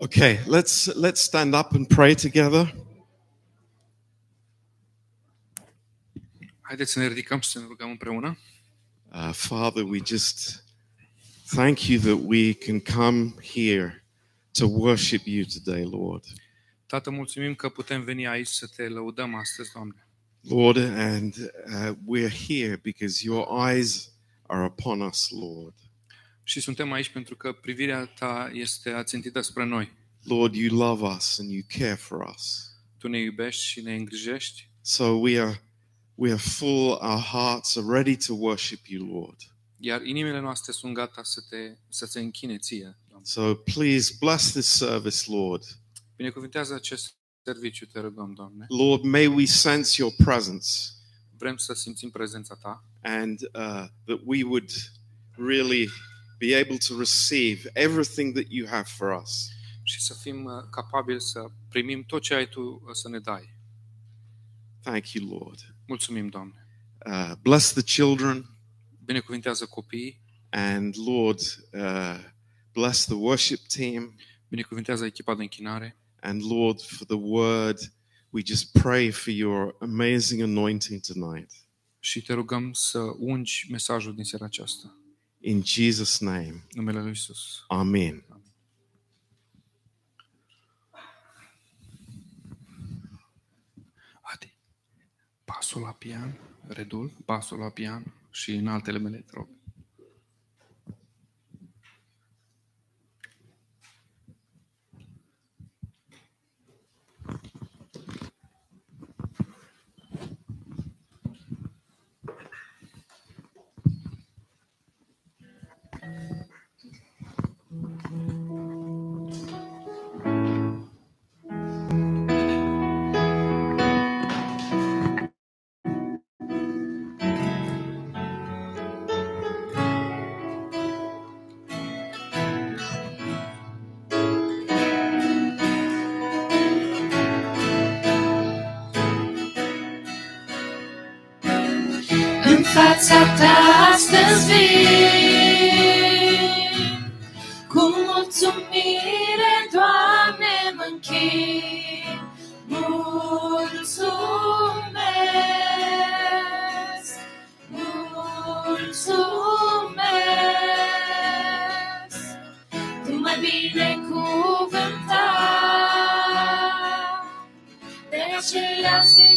Okay, let's let's stand up and pray together. Haideți să ne ridicăm și să ne rugăm împreună. Uh, Father, we just thank you that we can come here to worship you today, Lord. Tată, mulțumim că putem veni aici să te lăudăm astăzi, Doamne. Lord, and uh, we're here because your eyes are upon us, Lord. Și suntem aici pentru că privirea ta este ațintită spre noi. Lord, you love us and you care for us. Tu ne iubești și ne îngrijești. So we are we are full, our hearts are ready to worship you, Lord. Iar inimile noastre sunt gata să te să se închine ție, Doamne. So please bless this service, Lord. Binecuvintează acest serviciu, te rugăm, Doamne. Lord, may we sense your presence Vrem să simțim prezența ta and uh, that we would really be able to receive everything that you have for us. și să fim uh, capabili să primim tot ce ai tu uh, să ne dai. Thank you, Lord. Mulțumim, Doamne. Uh, bless the children Binecuvintează copiii, and Lord, uh, bless the worship team binecuvintează echipa de închinare and Lord for the word. We just pray for your amazing anointing tonight. și te rugăm să ungi mesajul din seara aceasta. In Jesus' name, În numele lui Isus. Amen. Adi, pasul la pian, redul, pasul la pian și în altele mele, te În fața ta astăzi vin. Cu mulțumire, Doamne, mă închin. Mulțumesc Mulțumesc. Tu m-ai binecuvântat De aceea zic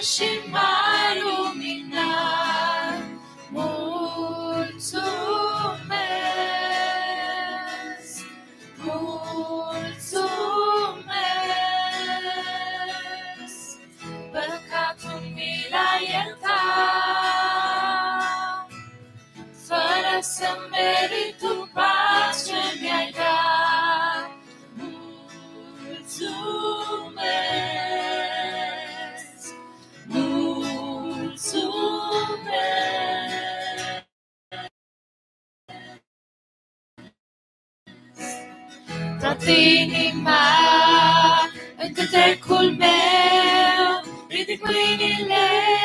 noapte și Toată inima în cântecul meu Ridic mâinile în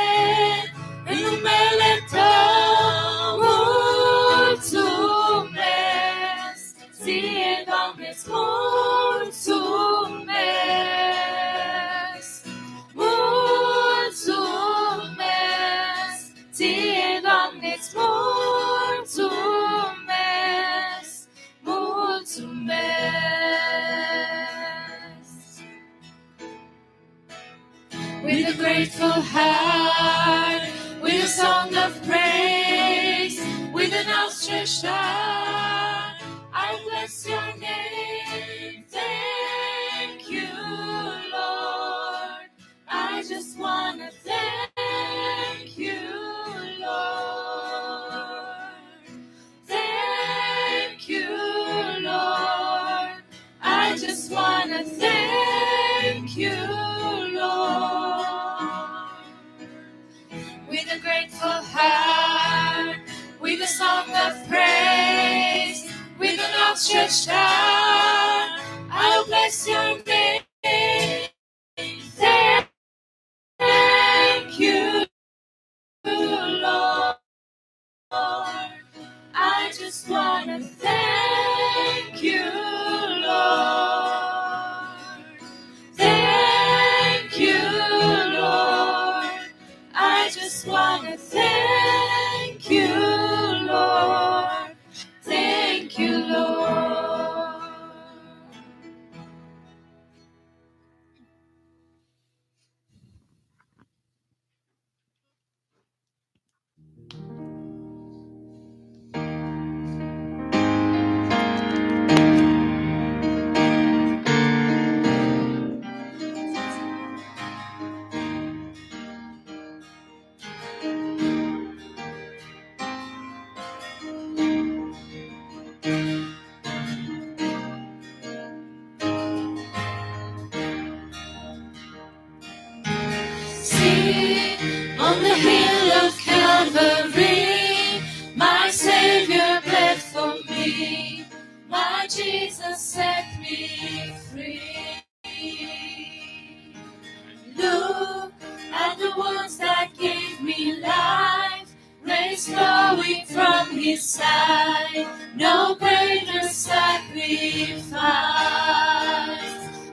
rays flowing from His side, no greater sacrifice.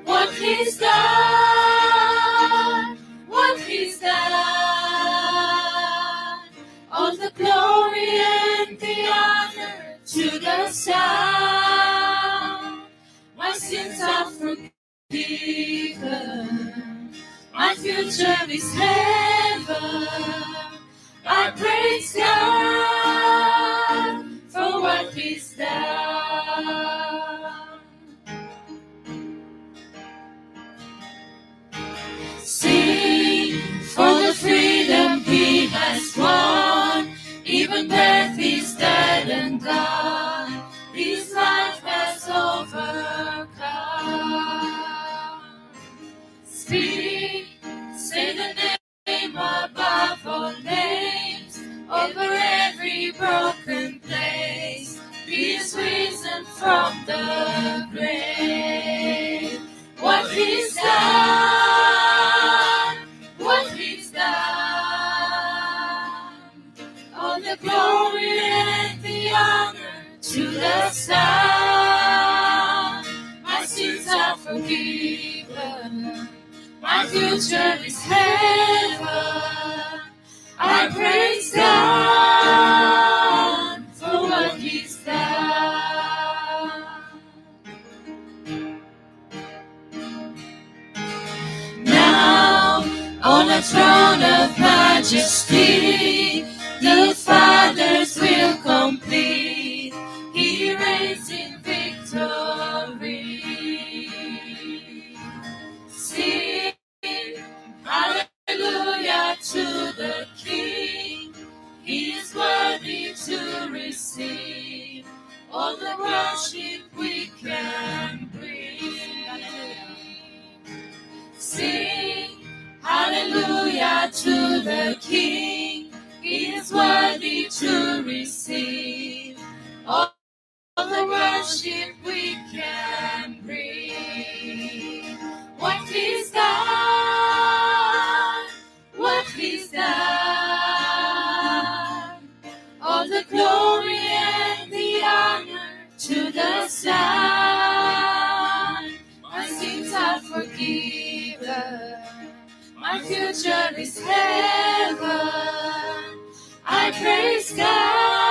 What He's done, what He's done, all the glory and the honor to the Son. My sins are forgiven. My future is heaven. I praise God for what He's done. Sing for the freedom He has won. Even death is dead and gone. His life has overcome. Name above all names, over every broken place. He is risen from the grave. What He's done, what He's done. All the glory and the honor to the Son. My future is heaven. I praise God for what He's done. Now, on a throne of majesty, the Father's will complete. Hallelujah to the King. He is worthy to receive all the worship we can bring. Sing hallelujah to the King. He is worthy to receive all the worship we can bring. What Son. My sins are forgiven. My future is heaven. I praise God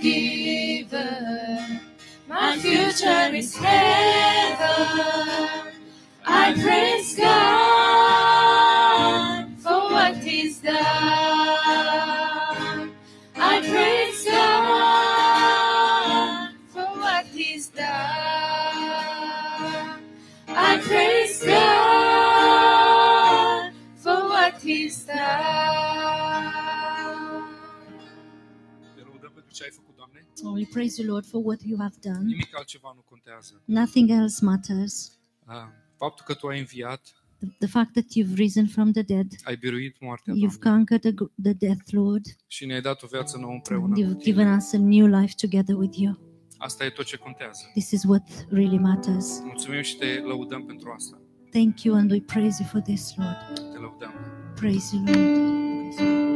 given. My future is heaven. I praise God Oh, we praise you, Lord, for what you have done. Nimic altceva nu contează. Nothing else matters. Ah, Faptul că Tu ai înviat, The, the fact that you've risen from the dead, ai biruit moartea, you've Doamne, conquered the, gr- the death, Lord, și ne-ai dat o viață nouă and împreună. cu you've Tine. given us a new life together with you. Asta e tot ce contează. This is what really matters. Mulțumim și te lăudăm pentru asta. Thank you, and we praise you for this, Lord. Te lăudăm. Praise you, Lord. Praise you.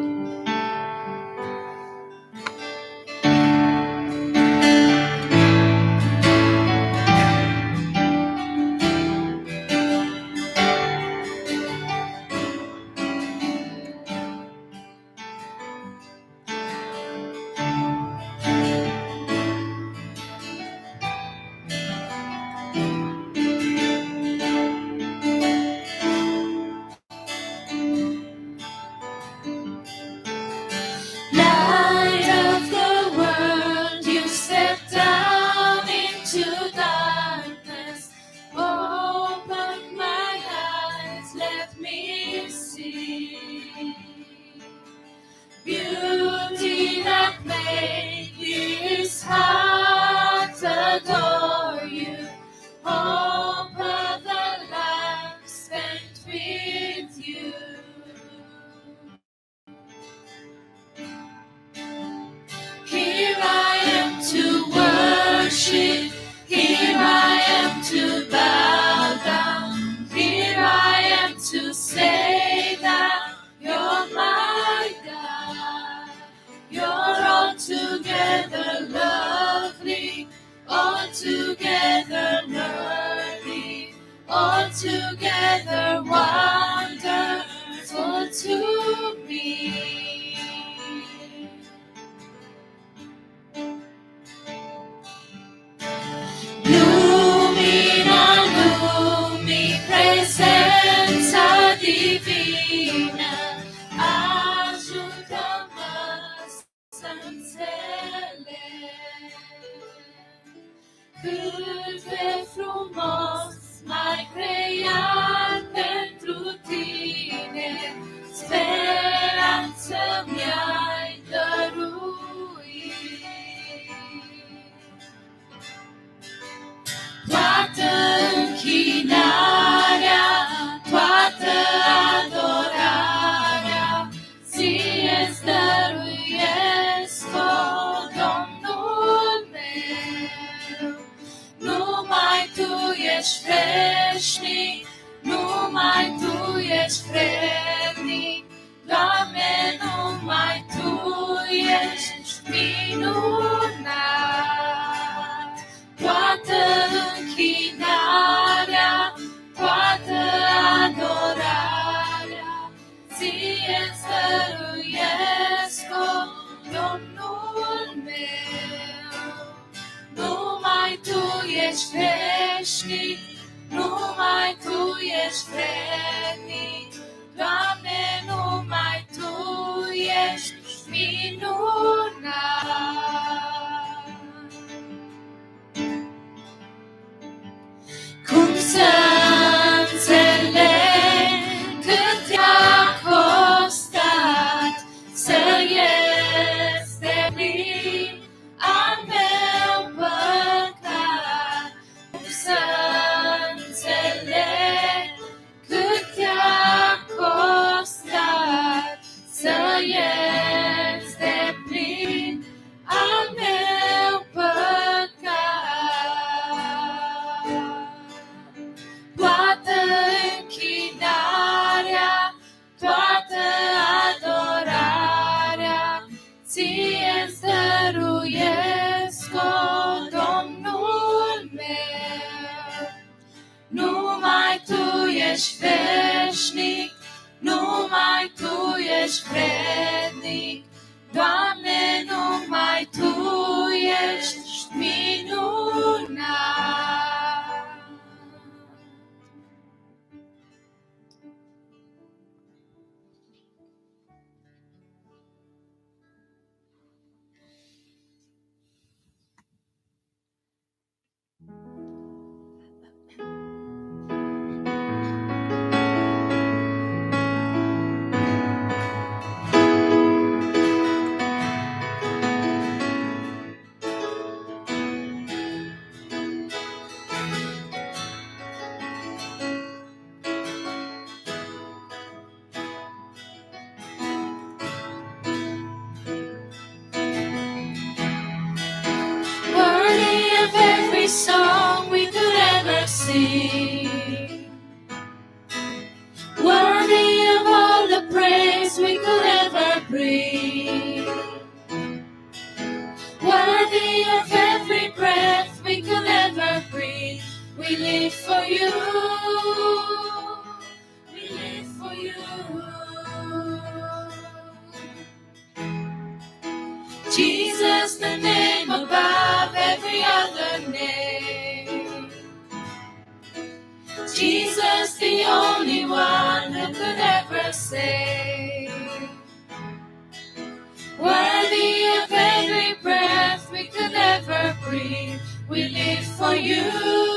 We live for you.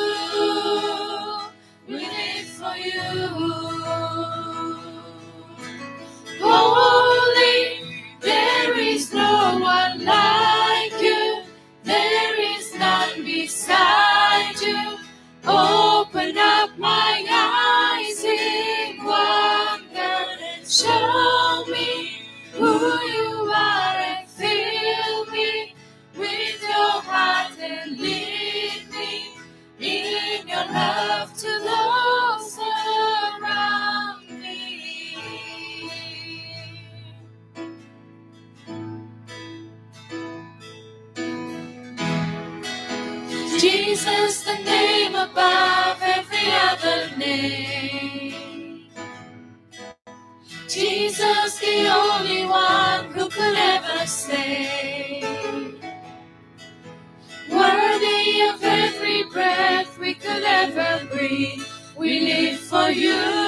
For you.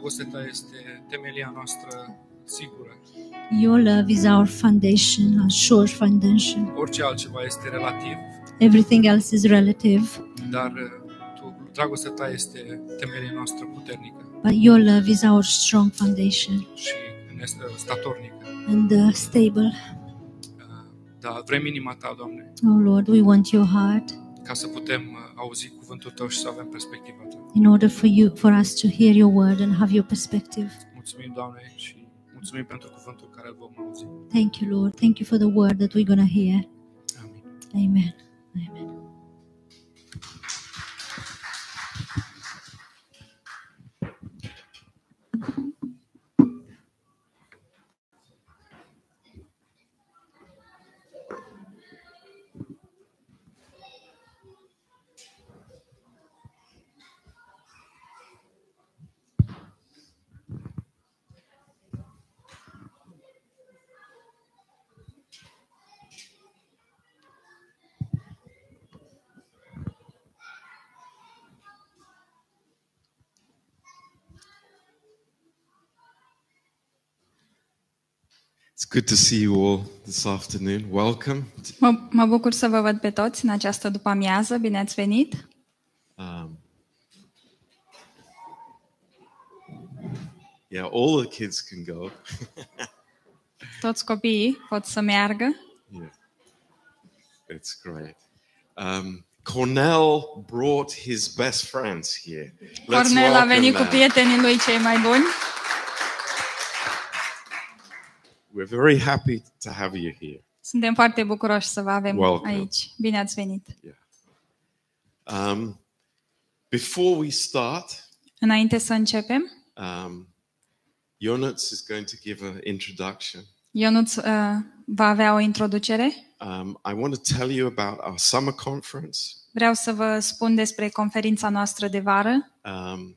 Dragostea Ta este temelia noastră sigură. Your love is our foundation, our sure foundation. Orice altceva este relativ, Everything else is relative, dar uh, Tu, dragostea Ta este temelia noastră puternică but your love is our strong foundation și ne este statornică. and uh, stable. Uh, Da, vrem inima Ta, Doamne, Oh, Lord, we want your heart ca să putem uh, auzi cuvântul Tău și să avem perspectiva Ta. in order for you, for us to hear your word and have your perspective. Mulțumim, Doamne, și mulțumim pentru cuvântul care îl vom auzi. Thank you, Lord. Thank you for the word that we're going to hear. Amin. Amen. Amen. Good to see you all this afternoon. Welcome. Mă, mă bucur să vă văd pe toți în această după-amiază. Bine ați venit! Um, yeah, all the kids can go. Toți copiii pot să meargă. Yeah, it's great. Um, Cornell brought his best friends here. Let's Cornel a venit cu welcome them. prietenii lui cei mai buni. We're very happy to have you here. Suntem foarte bucuroși să vă avem Welcome. aici. Bine ați venit! Um, before we start, Înainte să începem, um, Jonas is going to give an introduction. Ionuț uh, va avea o introducere. Um, I want to tell you about our summer conference. Vreau să vă spun despre conferința noastră de vară. Um,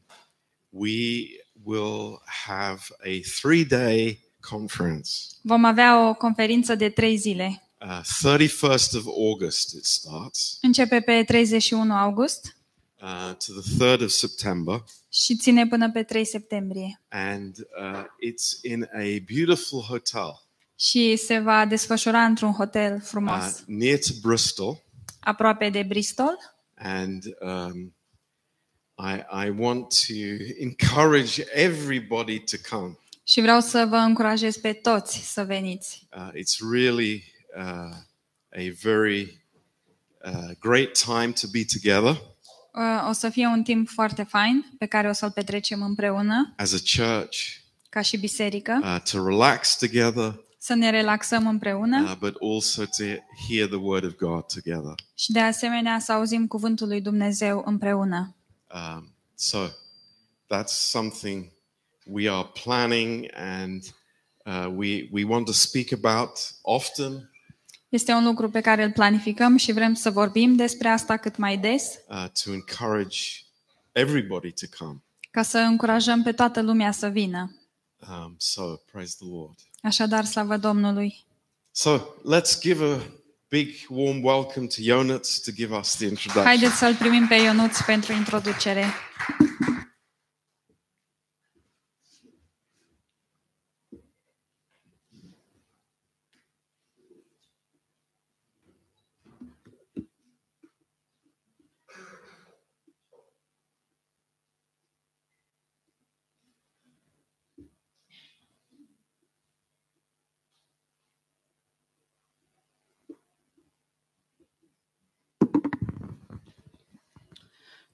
we will have a three day conference. Vom avea o conferință de trei zile. Uh, 31st of August it starts Începe pe 31 august uh, to the 3rd of September, și ține până pe 3 septembrie. and uh, it's in a beautiful hotel Și se va desfășura într-un hotel uh, frumos, near to Bristol. aproape de Bristol. And um, I, I want to encourage everybody to come. Și vreau să vă încurajez pe toți să veniți. Uh, it's really uh, a very uh, great time to be together Uh, O să fie un timp foarte fain pe care o să-l petrecem împreună, as a church, ca și biserică, uh, to relax together, să ne relaxăm împreună uh, but also to hear the Word of God together. și de asemenea să auzim cuvântul lui Dumnezeu împreună. Um, so that's something we are planning and uh, we, we want to speak about often Este un lucru pe care îl planificăm și vrem să vorbim despre asta cât mai des, uh, to encourage everybody to come. ca să încurajăm pe toată lumea să vină. Um, so praise the Lord. Așadar, slavă Domnului! So let's give a big warm welcome to Jonas to give us the introduction. Haideți să-l primim pe Ionuț pentru introducere.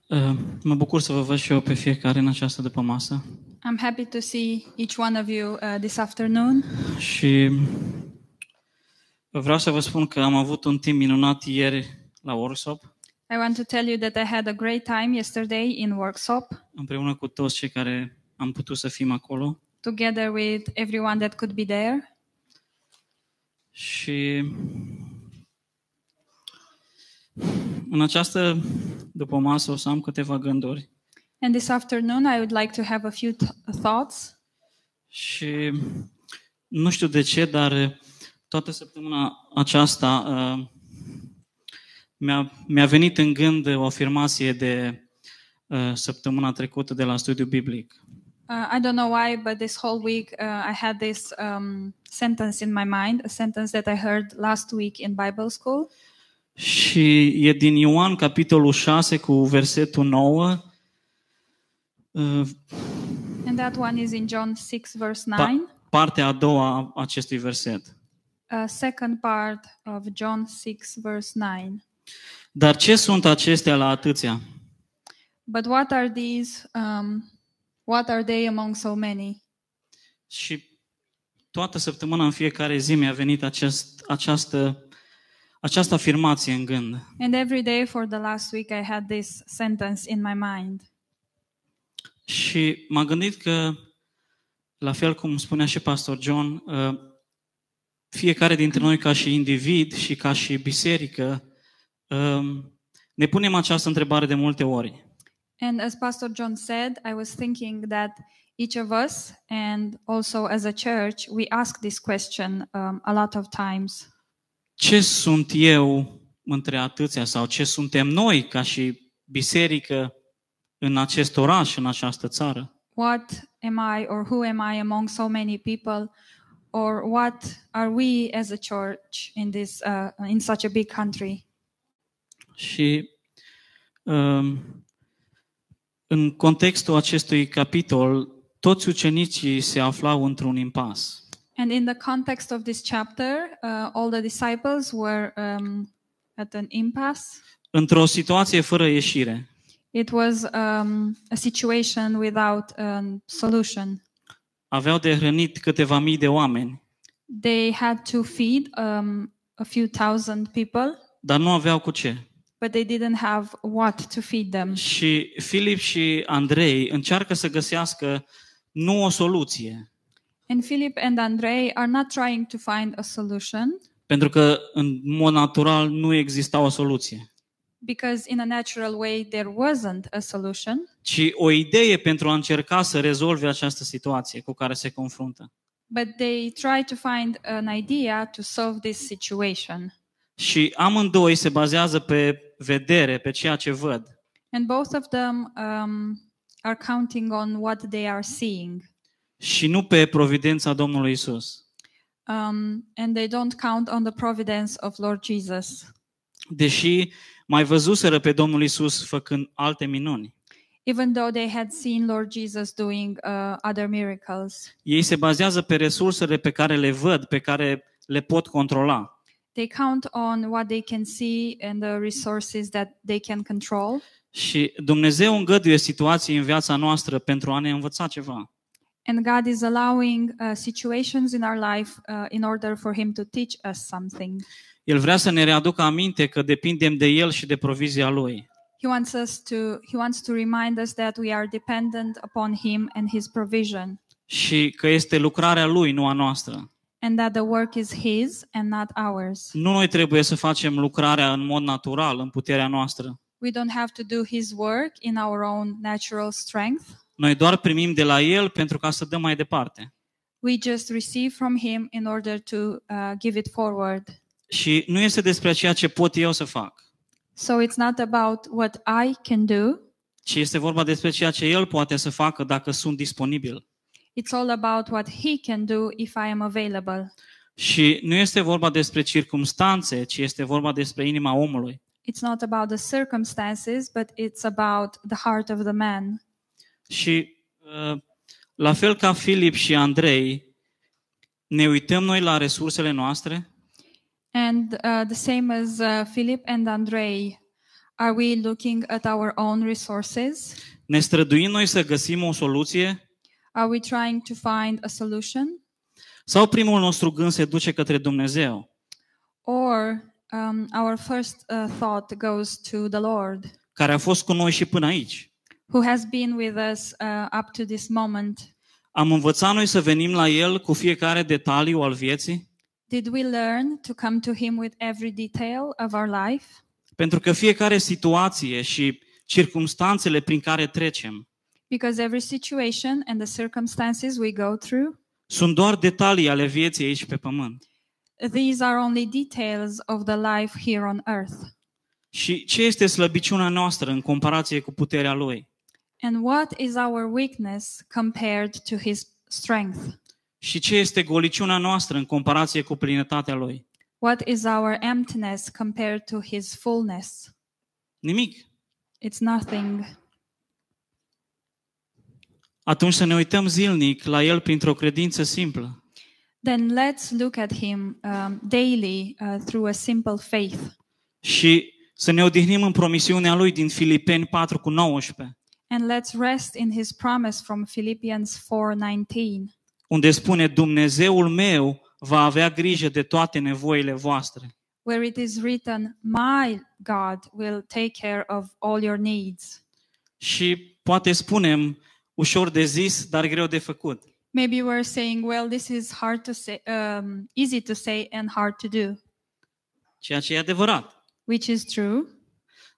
Uh, Mă bucur să vă văd și eu pe fiecare în această după masă I'm happy to see each one of you uh, this afternoon. și vreau să vă spun că am avut un timp minunat ieri la workshop I want to tell you that I had a great time yesterday in workshop împreună cu toți cei care am putut să fim acolo together with everyone that could be there. și în această după masă o să am câteva gânduri And this afternoon, I would like to have a few th- thoughts. și nu știu de ce, dar toată săptămâna aceasta uh, mi-a, mi-a venit în gând o afirmație de uh, săptămâna trecută de la studiu biblic. Uh, I don't know why, but this whole week uh, I had this um, sentence in my mind, a sentence that I heard last week in Bible school. Și e din Ioan, capitolul 6, cu versetul 9. Uh, And that one is in John 6, verse 9, pa- partea a doua a acestui verset. uh, second part of John 6, verse 9. Dar ce sunt acestea la atâția? But what are these? Um, what are they among so many? Și toată săptămâna, în fiecare zi, mi-a venit acest, această, această afirmație în gând. And every day for the last week, I had this sentence in my mind. Și m-am gândit că, la fel cum spunea și pastor John, uh, fiecare dintre noi ca și individ și ca și biserică, um, ne punem această întrebare de multe ori. And as Pastor John said, I was thinking that each of us, and also as a church, we ask this question um, a lot of times. Ce sunt eu între atâția sau ce suntem noi ca și biserică în acest oraș, în această țară? What am I, or who am I among so many people, or what are we as a church in this uh, in such a big country? Și um, în contextul acestui capitol, toți ucenicii se aflau într-un impas. And in the context of this chapter, uh, all the disciples were um, at an impasse. Într-o situație fără ieșire. It was um, a situation without a solution. Aveau de hrănit câteva mii de oameni, They had to feed um, a few thousand people, dar nu aveau cu ce. but they didn't have what to feed them. Și Filip și Andrei încearcă să găsească nu o soluție, And Philip and Andrei are not trying to find a solution pentru că în mod natural nu exista o soluție, because, in a natural way, there wasn't a solution, ci o idee pentru a încerca să rezolve această situație cu care se confruntă. but they try to find an idea to solve this situation. Și amândoi se bazează pe vedere, pe ceea ce văd. And both of them um, are counting on what they are seeing. Și nu pe providența Domnului Isus. Um, and they don't count on the providence of Lord Jesus. Deși mai văzuseră pe Domnul Isus făcând alte minuni. Even though they had seen Lord Jesus doing uh, other miracles, Ei se bazează pe resursele pe care le văd, pe care le pot controla. they count on what they can see and the resources that they can control. Și Dumnezeu îngăduie situații în viața noastră pentru a ne învăța ceva. And God is allowing uh, situations in our life uh, in order for Him to teach us something. El vrea să ne readucă aminte că depindem de El și de provizia Lui. He wants us to He wants to remind us that we are dependent upon Him and His provision, Și că este lucrarea Lui, nu a noastră. and that the work is His and not ours. Nu noi trebuie să facem lucrarea în mod natural, în puterea noastră. We don't have to do His work in our own natural strength. Noi doar primim de la El pentru ca să dăm mai departe. We just receive from Him in order to uh, give it forward. Și nu este despre ceea ce pot eu să fac, So it's not about what I can do, ci este vorba despre ceea ce El poate să facă dacă sunt disponibil. it's all about what He can do if I am available. Și nu este vorba despre circumstanțe, ci este vorba despre inima omului. It's not about the circumstances, but it's about the heart of the man. Și uh, la fel ca Filip și Andrei, ne uităm noi la resursele noastre And uh, the same as uh, Philip and Andrei, are we looking at our own resources? Ne străduim noi să găsim o soluție Are we trying to find a solution? sau primul nostru gând se duce către Dumnezeu, Or um, our first uh, thought goes to the Lord, care a fost cu noi și până aici. Who has been with us uh, up to this moment? Am învățat noi să venim la El cu fiecare detaliu al vieții, Did we learn to come to Him with every detail of our life? pentru că fiecare situație și circumstanțele prin care trecem Because every situation and the circumstances we go through, sunt doar detalii ale vieții aici pe pământ. these are only details of the life here on earth. Și ce este slăbiciunea noastră în comparație cu puterea Lui? And what is our weakness compared to his strength? Și ce este goliciunea noastră în comparație cu plinătatea lui? What is our emptiness compared to his fullness? Nimic. It's nothing. Atunci să ne uităm zilnic la el printr-o credință simplă. Then let's look at him um, daily uh, through a simple faith Și să ne odihnim în promisiunea lui din Filipeni 4 cu 19, and let's rest in his promise from Philippians 4:19 unde spune Dumnezeul meu va avea grijă de toate nevoile voastre. where it is written my God will take care of all your needs. Și poate spunem ușor de zis, dar greu de făcut. Maybe we're saying well this is hard to say um, easy to say and hard to do, Ceea ce e adevărat. which is true.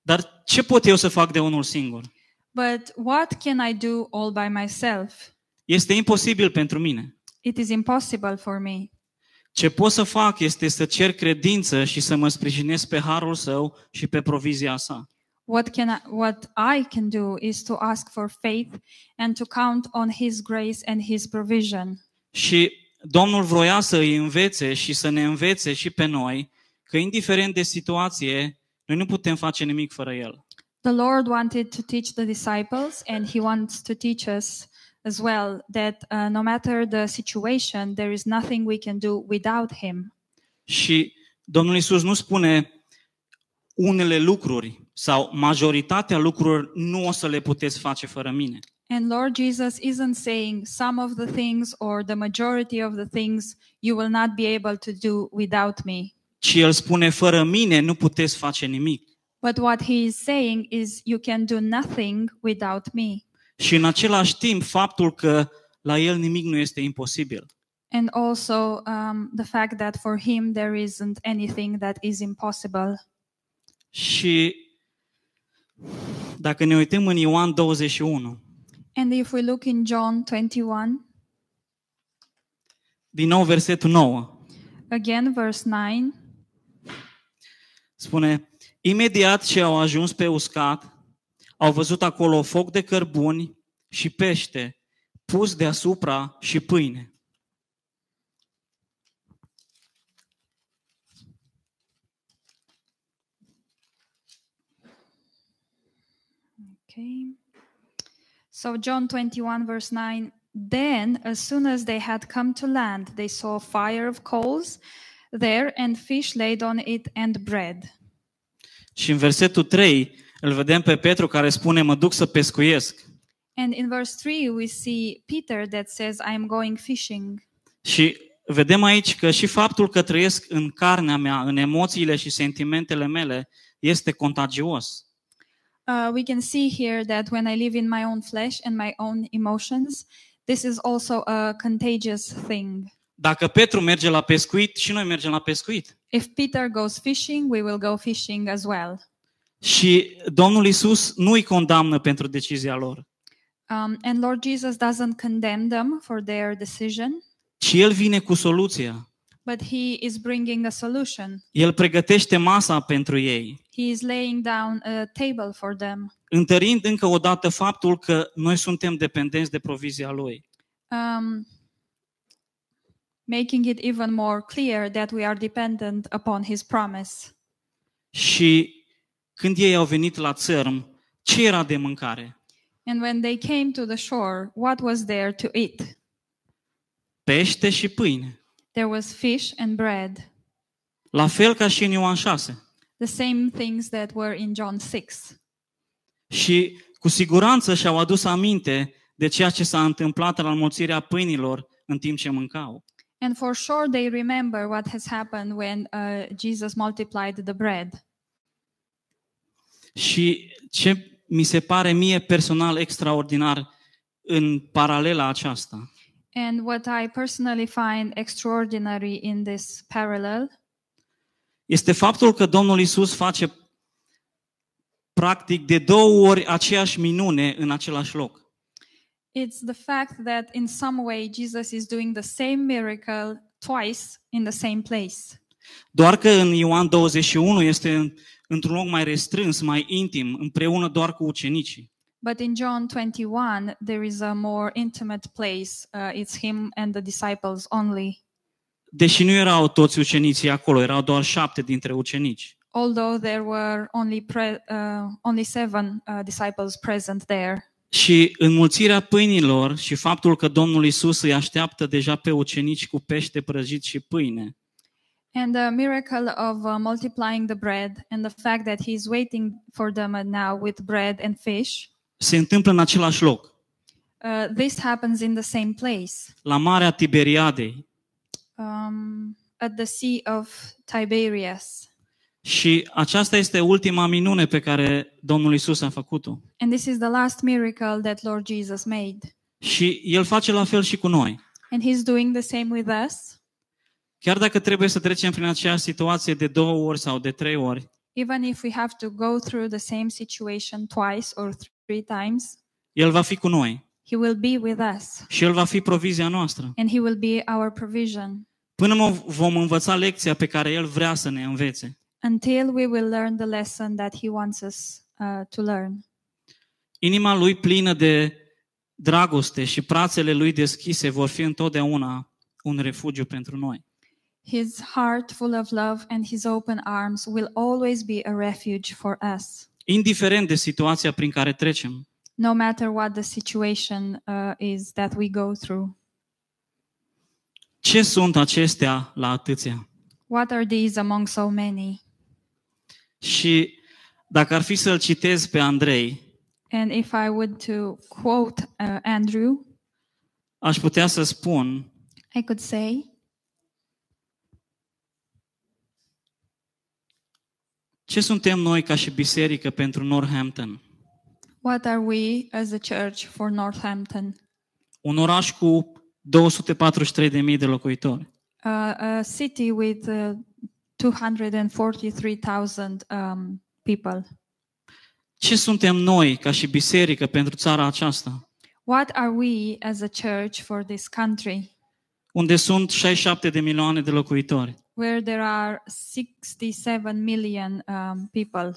Dar ce pot eu să fac de unul singur? But what can I do all by myself? Este imposibil pentru mine. It is impossible for me. Ce pot să fac este să cer credință și să mă sprijinesc pe harul său și pe provizia sa. What can I, what I can do is to ask for faith and to count on his grace and his provision. Și Domnul vroia să îi învețe și să ne învețe și pe noi că indiferent de situație, noi nu putem face nimic fără El. The Lord wanted to teach the disciples and he wants to teach us as well that uh, no matter the situation there is nothing we can do without him. Și Domnul Isus nu spune unele lucruri sau majoritatea lucrurilor nu o să le puteți face fără mine. And Lord Jesus isn't saying some of the things or the majority of the things you will not be able to do without me. Ci El spune, fără mine nu puteți face nimic. But what he is saying is you can do nothing without me. Și în același timp, faptul că la El nimic nu este imposibil. And also um, the fact that for him there isn't anything that is impossible. Și dacă ne uităm în Ioan 21, And if we look in John 21, din nou versetul 9, again, verse 9, spune, imediat ce au ajuns pe uscat, au văzut acolo foc de cărbuni și pește pus deasupra și pâine. Okay. So, John 21, verse 9 Then, as soon as they had come to land, they saw a fire of coals there and fish laid on it and bread. Și în versetul 3 îl vedem pe Petru care spune, mă duc să pescuiesc. And in verse 3, we see Peter that says, I am going fishing. Și vedem aici că și faptul că trăiesc în carnea mea, în emoțiile și sentimentele mele, este contagios. Uh, we can see here that when I live in my own flesh and my own emotions, this is also a contagious thing. Dacă Petru merge la pescuit, și noi mergem la pescuit. If Peter goes fishing, we will go fishing as well. Și Domnul Isus nu îi condamnă pentru decizia lor, Um, and Lord Jesus doesn't condemn them for their decision, ci El vine cu soluția. but He is bringing a solution. El pregătește masa pentru ei, He is laying down a table for them, întărind încă o dată faptul că noi suntem dependenți de provizia Lui. um, making it even more clear that we are dependent upon His promise. Și când ei au venit la țărm, ce era de mâncare? And when they came to the shore, what was there to eat? Pește și pâine. There was fish and bread, La fel ca și în Ioan 6. the same things that were in John 6. Și cu siguranță și-au adus aminte de ceea ce s-a întâmplat la înmulțirea pâinilor în timp ce mâncau. And for sure, they remember what has happened when uh, Jesus multiplied the bread. Și ce mi se pare mie personal extraordinar în paralela aceasta And what I personally find extraordinary in this parallel este faptul că Domnul Isus face practic de două ori aceeași minune în același loc. It's the fact that in some way Jesus is doing the same miracle twice in the same place. Doar că în Ioan 21 este într-un loc mai restrâns, mai intim, împreună doar cu ucenicii. But in John 21, there is a more intimate place. Uh, it's him and the disciples only. Deși nu erau toți ucenicii acolo, erau doar șapte dintre ucenici. Although there were only pre- uh, only seven uh, disciples present there. Și înmulțirea pâinilor și faptul că Domnul Isus îi așteaptă deja pe ucenici cu pește prăjit și pâine, And the miracle of uh, multiplying the bread and the fact that he's waiting for them uh, now with bread and fish, se întâmplă în același loc, uh, this happens in the same place, la Marea Tiberiadei. um, at the Sea of Tiberias. Și aceasta este ultima minune pe care Domnul Isus a făcut-o. And this is the last miracle that Lord Jesus made. Și El face la fel și cu noi. And he's doing the same with us. Chiar dacă trebuie să trecem prin aceeași situație de două ori sau de trei ori, Even if we have to go through the same situation twice or three times, El va fi cu noi he will be with us și El va fi provizia noastră. and he will be our provision Până mă- vom învăța lecția pe care El vrea să ne învețe. Until we will learn the lesson that he wants us uh, to learn. Inima Lui plină de dragoste și brațele Lui deschise vor fi întotdeauna un refugiu pentru noi. His heart full of love and his open arms will always be a refuge for us, Indiferent de situația prin care trecem, no matter what the situation uh, is that we go through. ce sunt acestea la atâția? What are these among so many? Și dacă ar fi să-l citez pe Andrei, And if I would to quote uh, Andrew, aș putea să spun I could say, ce suntem noi ca și biserică pentru Northampton? What are we as a church for Northampton? Un oraș cu 243.000 de locuitori. Uh, a city with uh, 243,000 um, people. Ce suntem noi ca și biserică pentru țara aceasta? What are we as a church for this country Unde sunt 67 de milioane de locuitori. where there are 67 million um, people?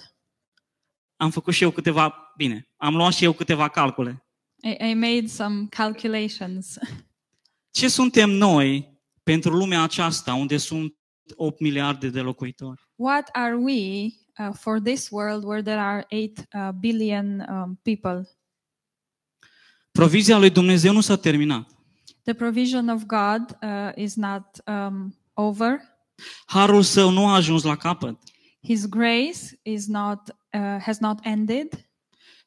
Am făcut și eu câteva, bine, am luat și eu câteva calcule. I, I made some calculations. Ce suntem noi pentru lumea aceasta unde sunt 8 miliarde de locuitori? what are we uh, for this world where there are 8 uh, billion um, people? Provizia lui Dumnezeu nu s-a terminat. The provision of God uh, is not um, over. Harul său nu a ajuns la capăt. His grace is not uh, has not ended,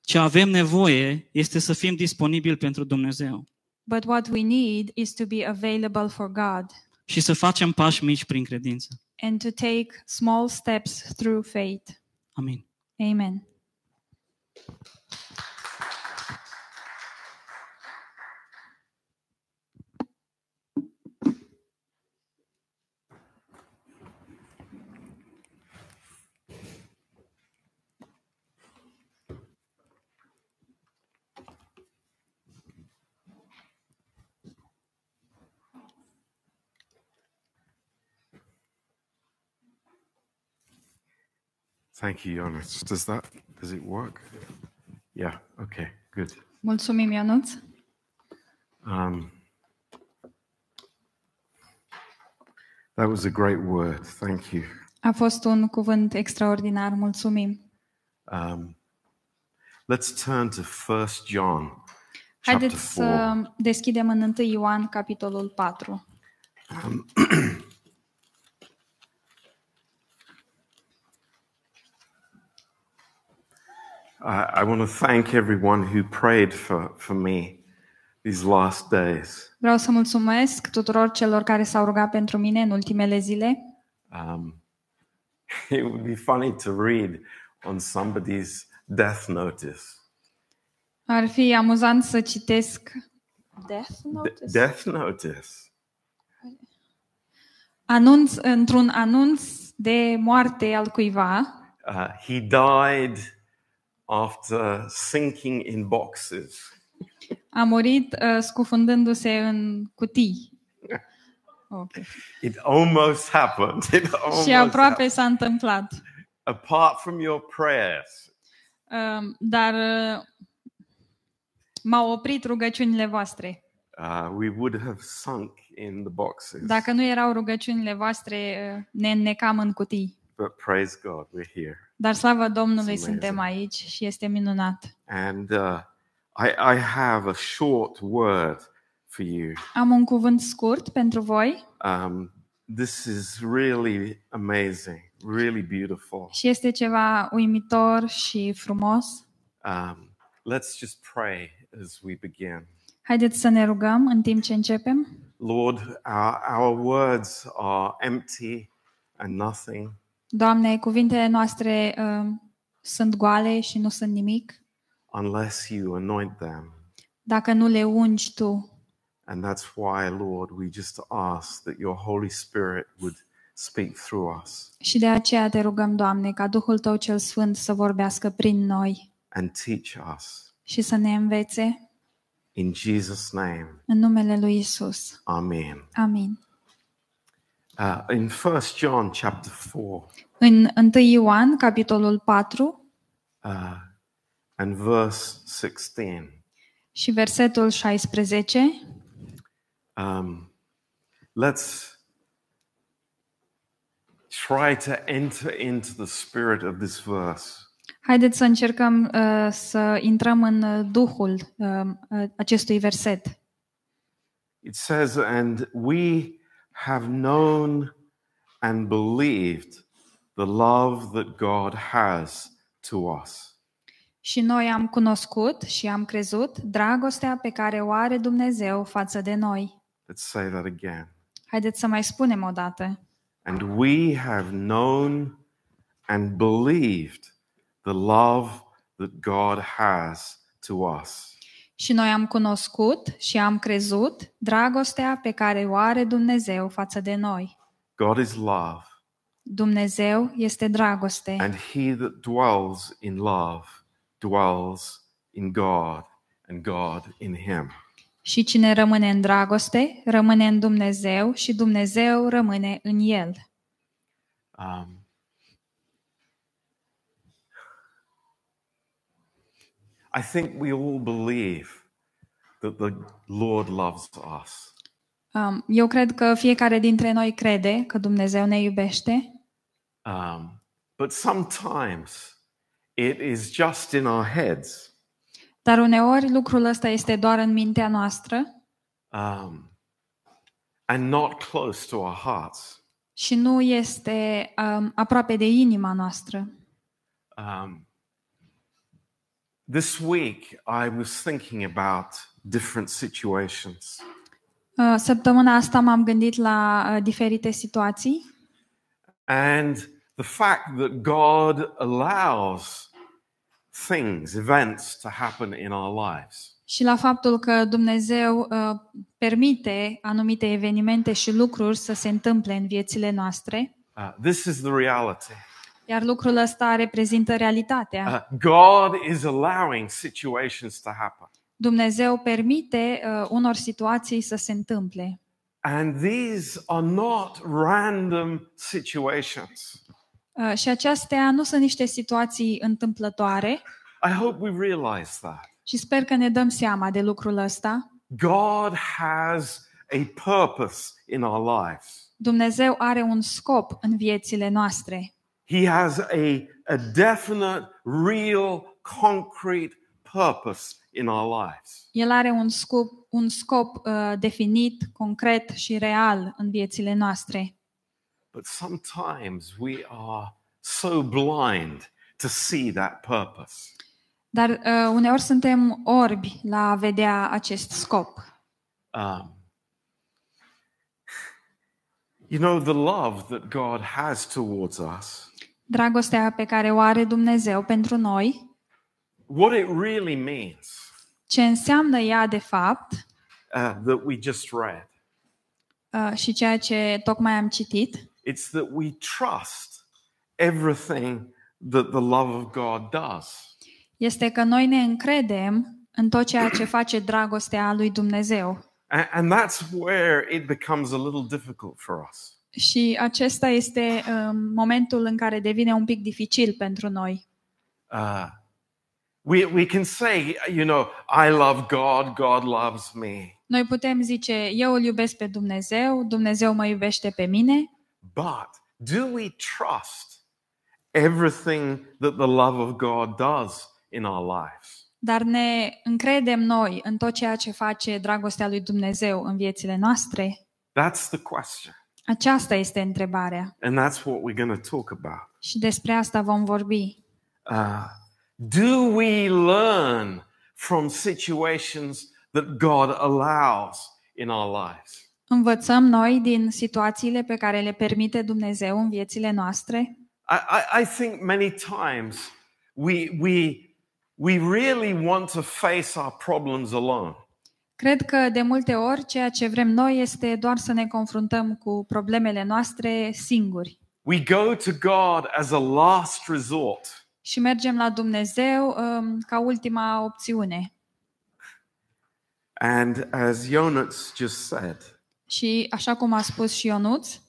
Ce avem nevoie este să fim disponibili pentru Dumnezeu but what we need is to be available for God și să facem pași mici prin credință. and to take small steps through faith. Amin. Amen. Thank you, Jonas. Does that does it work? Yeah. Okay. Good. Mulțumim, Ionuț. Um, that was a great word. Thank you. A fost un cuvânt extraordinar. Mulțumim. Um, let's turn to First John, chapter Haideți să deschidem în 1 Ioan, capitolul 4. I, I want to thank everyone who prayed for, for me these last days. Vreau să mulțumesc tuturor celor care s-au rugat pentru mine în ultimele zile. Um, it would be funny to read on somebody's death notice. Ar fi amuzant să citesc Death D- Notice? death notice. anunț într-un anunț de moarte al cuiva. Uh, he died after sinking in boxes. A murit uh, scufundându-se în cutii. Ok. It almost happened. It almost Și aproape happened. s-a întâmplat. Apart from your prayers, Um, dar uh, m-au oprit rugăciunile voastre. Uh, we would have sunk in the boxes. Dacă nu erau rugăciunile voastre, uh, ne înnecam în cutii. But praise God, we're here. Dar slavă Domnului, amazing. suntem aici și este minunat. And uh, I, I have a short word for you. Am un cuvânt scurt pentru voi Um, this is really amazing, really beautiful. și este ceva uimitor și frumos. Um, let's just pray as we begin. Haideți să ne rugăm în timp ce începem. Lord, our, our words are empty and nothing. Doamne, cuvintele noastre uh, sunt goale și nu sunt nimic unless you anoint them. dacă nu le ungi Tu. And that's why, Lord, we just ask that your Holy Spirit would speak through us Și de aceea te rugăm, Doamne, ca Duhul Tău cel Sfânt să vorbească prin noi and teach us. și să ne învețe In Jesus' name, în numele Lui Isus. Amen. Amin. Uh, in 1 John chapter 4 În 1 Ioan, capitolul 4 uh, and verse 16, și versetul 16, um, let's try to enter into the spirit of this verse. haideți să încercăm uh, să intrăm în uh, Duhul uh, uh, acestui verset. It says, And we have known and believed the love that God has to us. Și noi am cunoscut și am crezut dragostea pe care o are Dumnezeu față de noi. Let's say that again. Haideți să mai spunem o dată. And we have known and believed the love that God has to us. Și noi am cunoscut și am crezut dragostea pe care o are Dumnezeu față de noi. God is love, Dumnezeu este dragoste and he that dwells in love dwells in God, and God in him. și cine rămâne în dragoste rămâne în Dumnezeu și Dumnezeu rămâne în el. Um, I think we all believe that the Lord loves us. Um, Eu cred că fiecare dintre noi crede că Dumnezeu ne iubește, Um, but sometimes it is just in our heads. dar uneori lucrul ăsta este doar în mintea noastră Um, and not close to our hearts. și nu este um, aproape de inima noastră. Um, this week, I was thinking about different situations. Uh, Săptămâna asta m-am gândit la uh, diferite situații And the fact that God allows things, events to happen in our lives. și la faptul că Dumnezeu uh, permite anumite evenimente și lucruri să se întâmple în viețile noastre, Uh, this is the reality. Iar lucrul ăsta reprezintă realitatea. Uh, God is allowing situations to happen. Dumnezeu permite uh, unor situații să se întâmple. And these are not random situations. Uh, și acestea nu sunt niște situații întâmplătoare I hope we realize that. și sper că ne dăm seama de lucrul ăsta. God has a purpose in our lives. Dumnezeu are un scop în viețile noastre. He has a, a definite, real, concrete purpose in our lives. El are un scop, un scop uh, definit, concret și real în viețile noastre. But sometimes we are so blind to see that purpose. Dar uh, uneori suntem orbi la a vedea acest scop. Um, you know, the love that God has towards us, Dragostea pe care o are Dumnezeu pentru noi, what it really means ce înseamnă ea de fapt uh, that we just read, uh, și ceea ce tocmai am citit, it's that we trust everything that the love of God does. este că noi ne încredem în tot ceea ce face dragostea lui Dumnezeu. A- And that's where it becomes a little difficult for us. Și acesta este um, momentul în care devine un pic dificil pentru noi. Uh, We, we can say, you know, I love God, God loves me. Noi putem zice, eu îl iubesc pe Dumnezeu, Dumnezeu mă iubește pe mine, But do we trust everything that the love of God does in our lives? dar ne încredem noi în tot ceea ce face dragostea lui Dumnezeu în viețile noastre? That's the question. Aceasta este întrebarea And that's what we're going to talk about. și despre asta vom vorbi. Uh, do we learn from situations that God allows in our lives? Învățăm noi din situațiile pe care le permite Dumnezeu în viețile noastre? I, I, I think many times we, we, we really want to face our problems alone. Cred că de multe ori ceea ce vrem noi este doar să ne confruntăm cu problemele noastre singuri We go to God as a last resort. și mergem la Dumnezeu um, ca ultima opțiune. And as Jonas just said, Și așa cum a spus și Ionuț,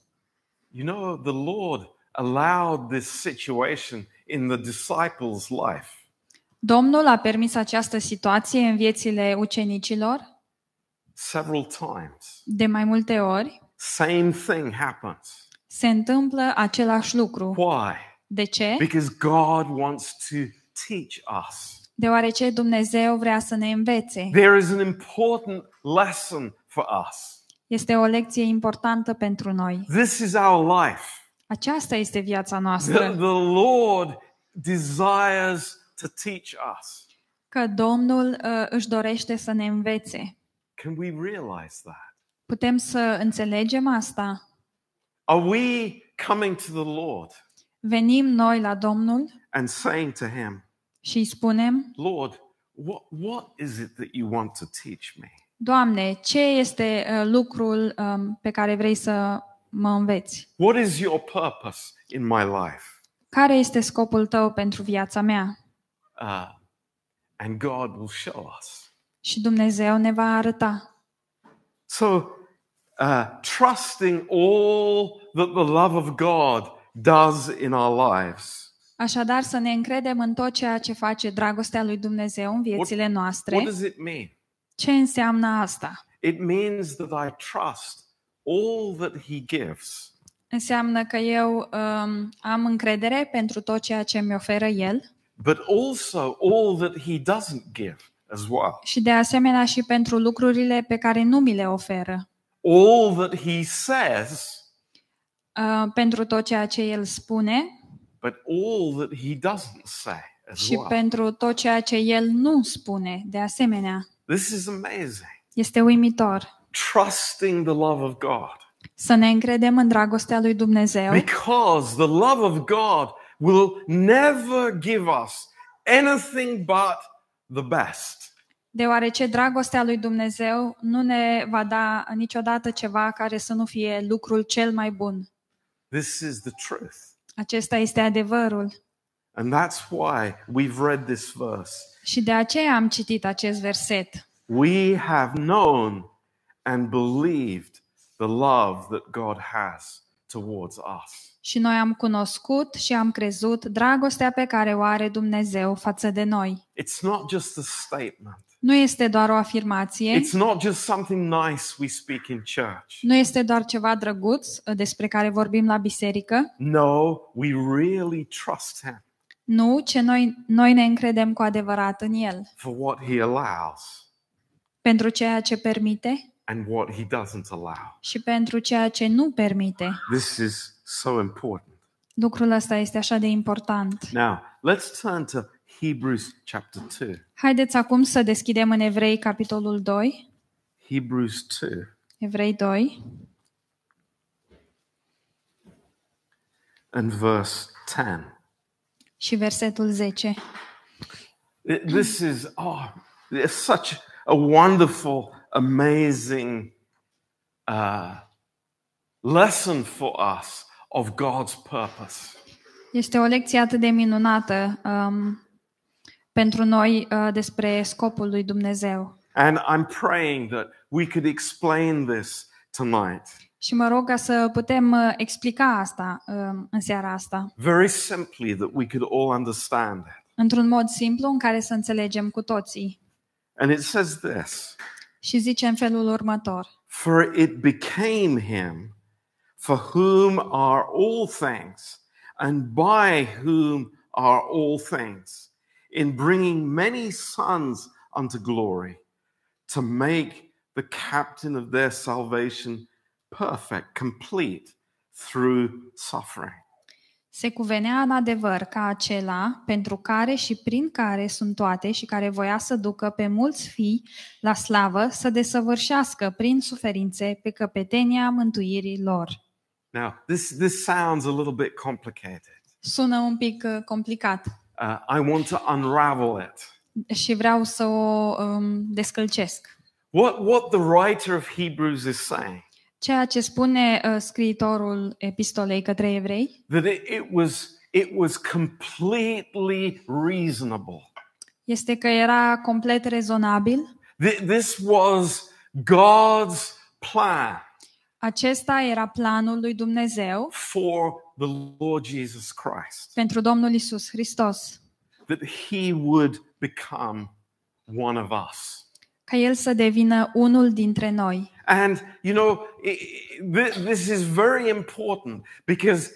you know, the Lord allowed this situation in the disciples' life. Domnul a permis această situație în viețile ucenicilor several times. de mai multe ori. Same thing happens. Se întâmplă același lucru. Why? De ce? Because God wants to teach us. Deoarece Dumnezeu vrea să ne învețe. There is an important lesson for us. Este o lecție importantă pentru noi. This is our life. Aceasta este viața The, noastră. the Lord desires to teach us. Că Domnul uh, își dorește să ne învețe. Can we realize that? Putem să înțelegem asta? Are we coming to the Lord Venim noi la Domnul and saying to Him, și îi spunem, Lord, what, what is it that you want to teach me? Doamne, ce este uh, lucrul um, pe care vrei să mă înveți? What is your purpose in my life? Care este scopul tău pentru viața mea? Uh, and God will show us. Și Dumnezeu ne va arăta. So, uh, trusting all that the love of God does in our lives. Așadar, să ne încredem în tot ceea ce face dragostea lui Dumnezeu în viețile What noastre. does it mean? Ce înseamnă asta? It means that I trust all that He gives, Înseamnă că eu um, am încredere pentru tot ceea ce mi oferă El but also all that He doesn't give as well. și de asemenea și pentru lucrurile pe care nu mi le oferă. All that He says, Uh, pentru tot ceea ce El spune but all that He doesn't say as și well. pentru tot ceea ce El nu spune. De asemenea, This is amazing. este uimitor Trusting the love of God. să ne încredem în dragostea lui Dumnezeu, Because the love of God will never give us anything but the best. deoarece dragostea lui Dumnezeu nu ne va da niciodată ceva care să nu fie lucrul cel mai bun. This is the truth. Acesta este adevărul. And that's why we've read this verse. Și de aceea am citit acest verset. We have known and believed the love that God has towards us. Și noi am cunoscut și am crezut dragostea pe care o are Dumnezeu față de noi. It's not just a statement. Nu este doar o afirmație, It's not just something nice we speak in church. nu este doar ceva drăguț uh, despre care vorbim la biserică. No, we really trust Him Nu, ce noi, noi ne încredem cu adevărat în El. for what He allows Pentru ceea ce permite and what He doesn't allow. și pentru ceea ce nu permite. This is so important. Lucrul ăsta este așa de important. Now, let's turn to Hebrews chapter 2. Haideți acum să deschidem în Evrei, capitolul 2. Hebrews 2 Evrei 2 and verse 10. și versetul 10. Th- This is, oh, it's such a wonderful, amazing uh, lesson for us of God's purpose. Este o lecție atât de minunată um, pentru noi uh, despre scopul lui Dumnezeu. And I'm praying that we could explain this tonight Și mă rog ca să putem uh, explica asta um, în seara asta, very simply, that we could all understand it. într-un mod simplu în care să înțelegem cu toții. And it says this Și zice în felul următor. For it became him for whom are all things, and by whom are all things, in bringing many sons unto glory, to make the captain of their salvation perfect, complete through suffering. Se cuvenea în adevăr ca acela pentru care și prin care sunt toate și care voia să ducă pe mulți fii la slavă să desăvârșească prin suferințe pe căpetenia mântuirii lor. Now, this, this sounds a little bit complicated. Sună un pic uh, complicat Uh, I want to unravel it. și vreau să o um, descălcesc. What, what the writer of Hebrews is saying Ceea ce spune uh, scriitorul epistolei către evrei that it, it was it was completely reasonable. este că era complet rezonabil. Th- This was God's plan Acesta era planul lui Dumnezeu for the Lord Jesus Christ pentru Domnul Isus Hristos, that he would become one of us. ca el să devină unul dintre noi. And you know, i- i- th- this is very important because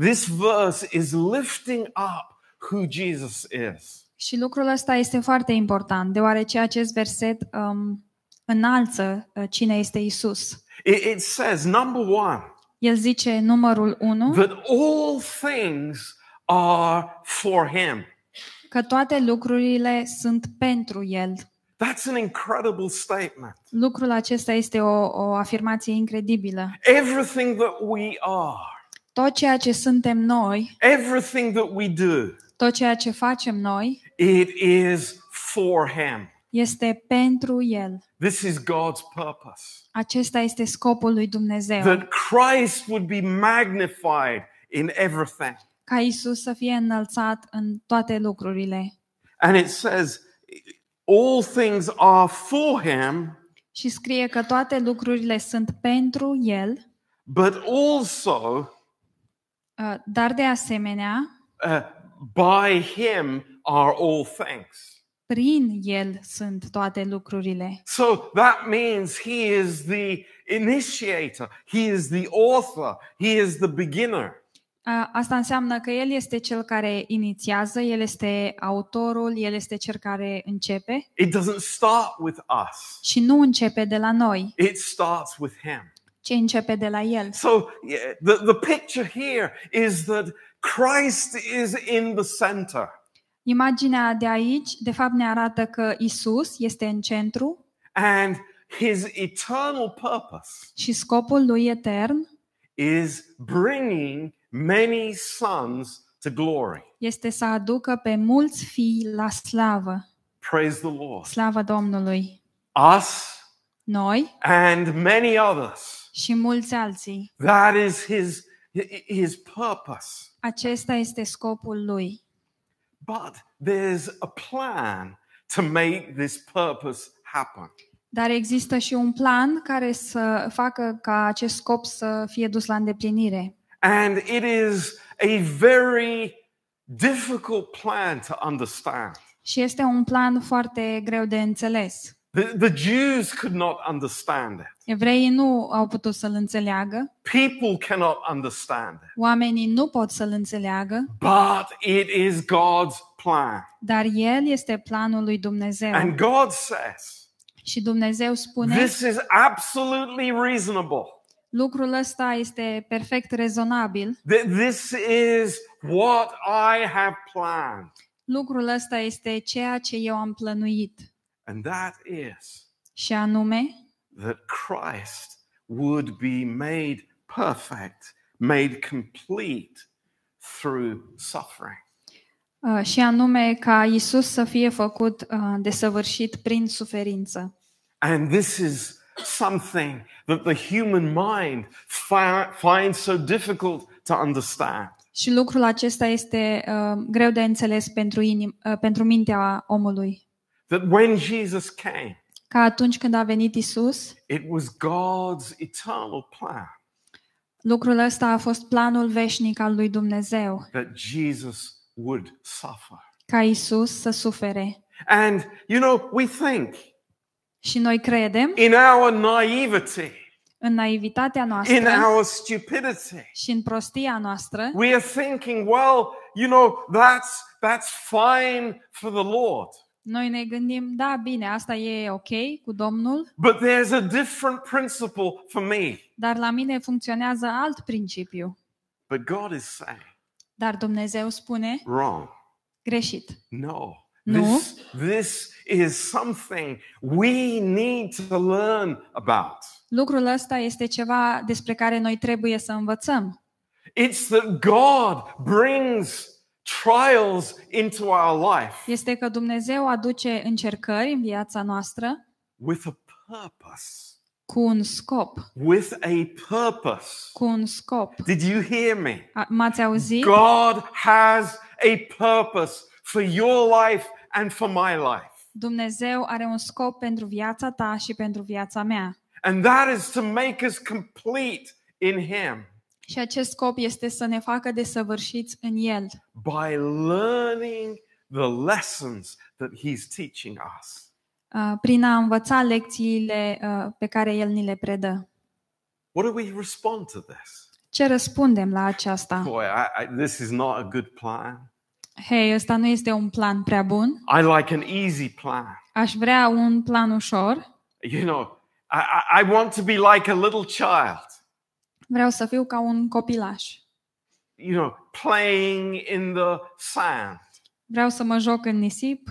this verse is lifting up who Jesus is. Și lucrul ăsta este foarte important, deoarece acest verset um, înalță uh, cine este Isus. It, it says, number one, El zice numărul 1 that all things are for him. că toate lucrurile sunt pentru El. That's an incredible statement. Lucrul acesta este o, o afirmație incredibilă. Everything that we are, Tot ceea ce suntem noi, everything that we do, tot ceea ce facem noi, it is for him. Este pentru El. This is God's purpose. Acesta este scopul lui Dumnezeu. That Christ would be magnified in everything. Ca Isus să fie înălțat în toate lucrurile. And it says, all things are for him, Și scrie că toate lucrurile sunt pentru El, but also uh, dar de asemenea, uh, by him are all things. Prin El sunt toate lucrurile. So that means he is the initiator, he is the author, he is the beginner. Uh, Asta înseamnă că El este cel care inițiază, El este autorul, El este cel care începe It doesn't start with us, și nu începe de la noi, it starts with him. ci începe de la El. So yeah, the, the picture here is that Christ is in the center. Imaginea de aici, de fapt, ne arată că Isus este în centru And his eternal purpose și scopul lui etern is bringing many sons to glory. este să aducă pe mulți fii la slavă. Praise the Lord. Slavă Domnului! Us Noi and many others. și mulți alții. That is his, his purpose. Acesta este scopul lui. But there's a plan to make this purpose happen. Dar există și un plan care să facă ca acest scop să fie dus la îndeplinire. And it is a very difficult plan to understand. Și este un plan foarte greu de înțeles. The, the Jews could not understand it. Evreii nu au putut să-l înțeleagă, People cannot understand it. oamenii nu pot să-l înțeleagă, But it is God's plan. dar el este planul lui Dumnezeu. And God says, Și Dumnezeu spune, this is absolutely reasonable. lucrul ăsta este perfect rezonabil, That this is what I have planned. lucrul ăsta este ceea ce eu am plănuit. And that is Și anume, that Christ would be made perfect, made complete through suffering. uh, și anume ca Isus să fie făcut uh, desăvârșit prin suferință. And this is something that the human mind fi- finds so difficult to understand. Și lucrul acesta este uh, greu de înțeles pentru, inim, uh, pentru mintea omului. That when Jesus came, Ca atunci când a venit Isus, it was God's eternal plan lucrul ăsta a fost planul veșnic al lui Dumnezeu, that Jesus would suffer. ca Isus să sufere. And, you know, we think Și noi credem in our naivety, în naivitatea in noastră our stupidity, și în prostia noastră, we are thinking, well, you know, that's, that's fine for the Lord. Noi ne gândim, da, bine, asta e ok cu Domnul, But there's a different principle for me. dar la mine funcționează alt principiu. But God is saying, Dar Dumnezeu spune wrong. greșit. No. No. This, this is something we need to learn about. Lucrul ăsta este ceva despre care noi trebuie să învățăm. It's that God brings trials into our life Este că Dumnezeu aduce încercări în viața noastră with a purpose. cu un scop. With a purpose. Cu un scop. Did you hear me? A- M-ați auzit? God has a purpose for your life and for my life. Dumnezeu are un scop pentru viața ta și pentru viața mea. And that is to make us complete in Him Și acest scop este să ne facă desăvârșiți în El, by learning the lessons that He's teaching us. uh, prin a învăța lecțiile uh, pe care El ni le predă. What do we respond to this? Ce răspundem la aceasta? Boy, I, I, this is not a good plan. Hei, ăsta nu este un plan prea bun. I like an easy plan. Aș vrea un plan ușor. You know, I, I- I want to be like a little child, Vreau să fiu ca un copilaș. you know, playing in the sand Vreau să mă joc în nisip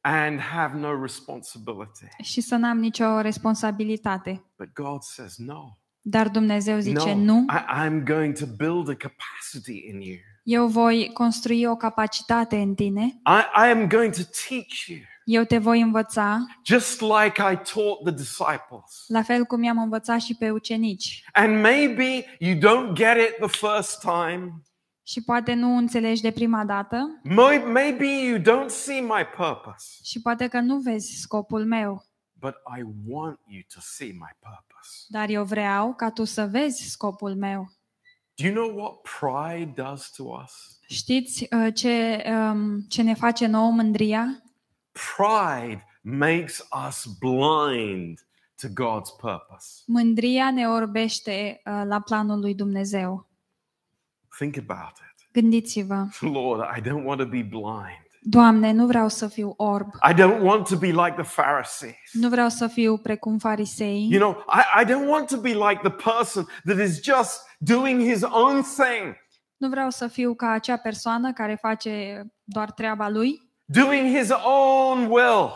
and have no responsibility. și să n-am nicio responsabilitate. But God says, no. Dar Dumnezeu zice no, nu. I, I'm going to build a capacity in you. Eu voi construi o capacitate în tine. I, I am going to teach you, Eu te voi învăța, just like I taught the disciples. la fel cum i-am învățat și pe ucenici. And maybe you don't get it the first time. Și poate nu înțelegi de prima dată Mo- Maybe you don't see my purpose, și poate că nu vezi scopul meu, but I want you to see my purpose. dar eu vreau ca tu să vezi scopul meu. Do you know what pride does to us? Știți uh, ce, um, ce ne face nouă mândria? Pride makes us blind to God's purpose. Mândria ne orbește uh, la planul lui Dumnezeu. Think about it. Gândiți-vă, Lord, I don't want to be blind. Doamne, nu vreau să fiu orb, I don't want to be like the Pharisees. nu vreau să fiu precum farisei, You know, I, I don't want to be like the person that is just doing his own thing, nu vreau să fiu ca acea persoană care face doar treaba lui doing his own will,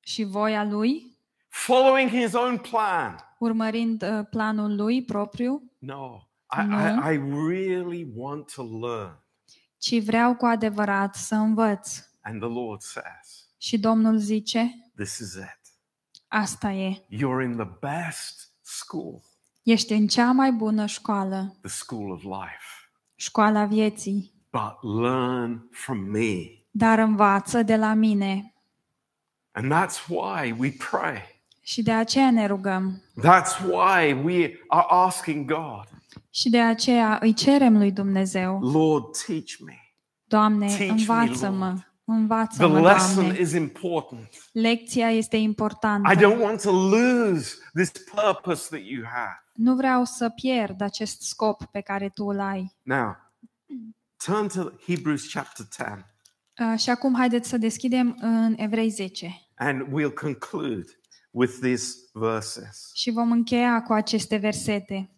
și voia lui, following his own plan. urmărind uh, planul lui propriu, No, I, No. I, I really want to learn. ci vreau cu adevărat să învăț. And the Lord says, Și Domnul zice, This is it. asta e, You're in the best school, ești în cea mai bună școală, the school of life. școala vieții, But learn from me. Dar învață de la mine. And that's why we pray. Și de aceea ne rugăm. That's why we are asking God, Și de aceea îi cerem lui Dumnezeu, Lord, teach me. Doamne, Teach me, învață-mă, Lord. învață-mă, The lesson Doamne. is important. Lecția este I importantă. don't want to lose this purpose that you have. Nu vreau să pierd acest scop pe care tu îl ai. Now, turn to Hebrews chapter 10 Uh, Și acum haideți să deschidem în Evrei 10 and we'll conclude with these verses. și vom încheia cu aceste versete.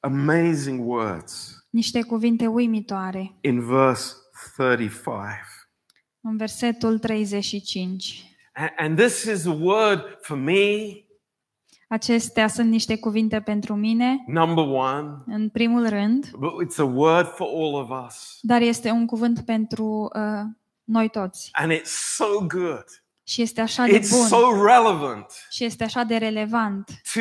Amazing words Niște cuvinte uimitoare in verse 35. în versetul 35. A- And this is a word for me, Acestea sunt niște cuvinte pentru mine, number one, în primul rând, but it's a word for all of us. dar este un cuvânt pentru uh, noi toți. And it's so good. Și este așa de It's bun so relevant și este așa de relevant to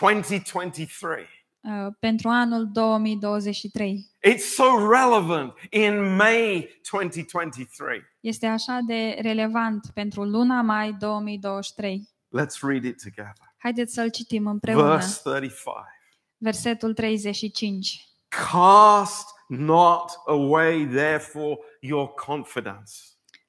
2023. uh, pentru anul 2023. It's so relevant in May 2023. Este așa de relevant pentru luna mai 2023. Let's read it together. Haideți să-l citim împreună. Verse 35. Versetul 35. Cast not away, therefore, your confidence,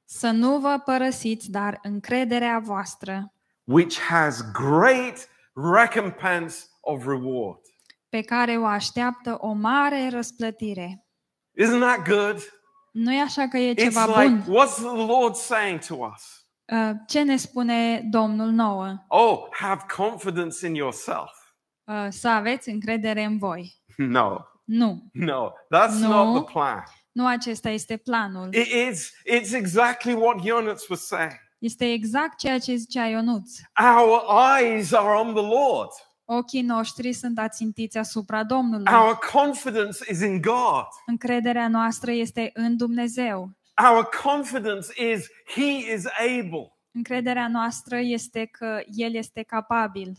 Să nu vă părăsiți, dar încrederea voastră, which has great recompense of reward. pe care o așteaptă o mare răsplătire. Isn't that good? Nu e așa că e It's ceva like, bun? what's the Lord saying to us? Uh, Ce ne spune Domnul nouă? Oh, have confidence in yourself. Uh, Să aveți încredere în voi. No, Nu. no, that's No. not the plan. Nu acesta este planul. It is, it's exactly what Jonas was saying. Este exact ceea ce zicea Ionuț. Our eyes are on the Lord. Ochii noștri sunt ațintiți asupra Domnului. Our confidence is in God. Încrederea noastră este în Dumnezeu. Our confidence is He is able. Încrederea noastră este că El este capabil.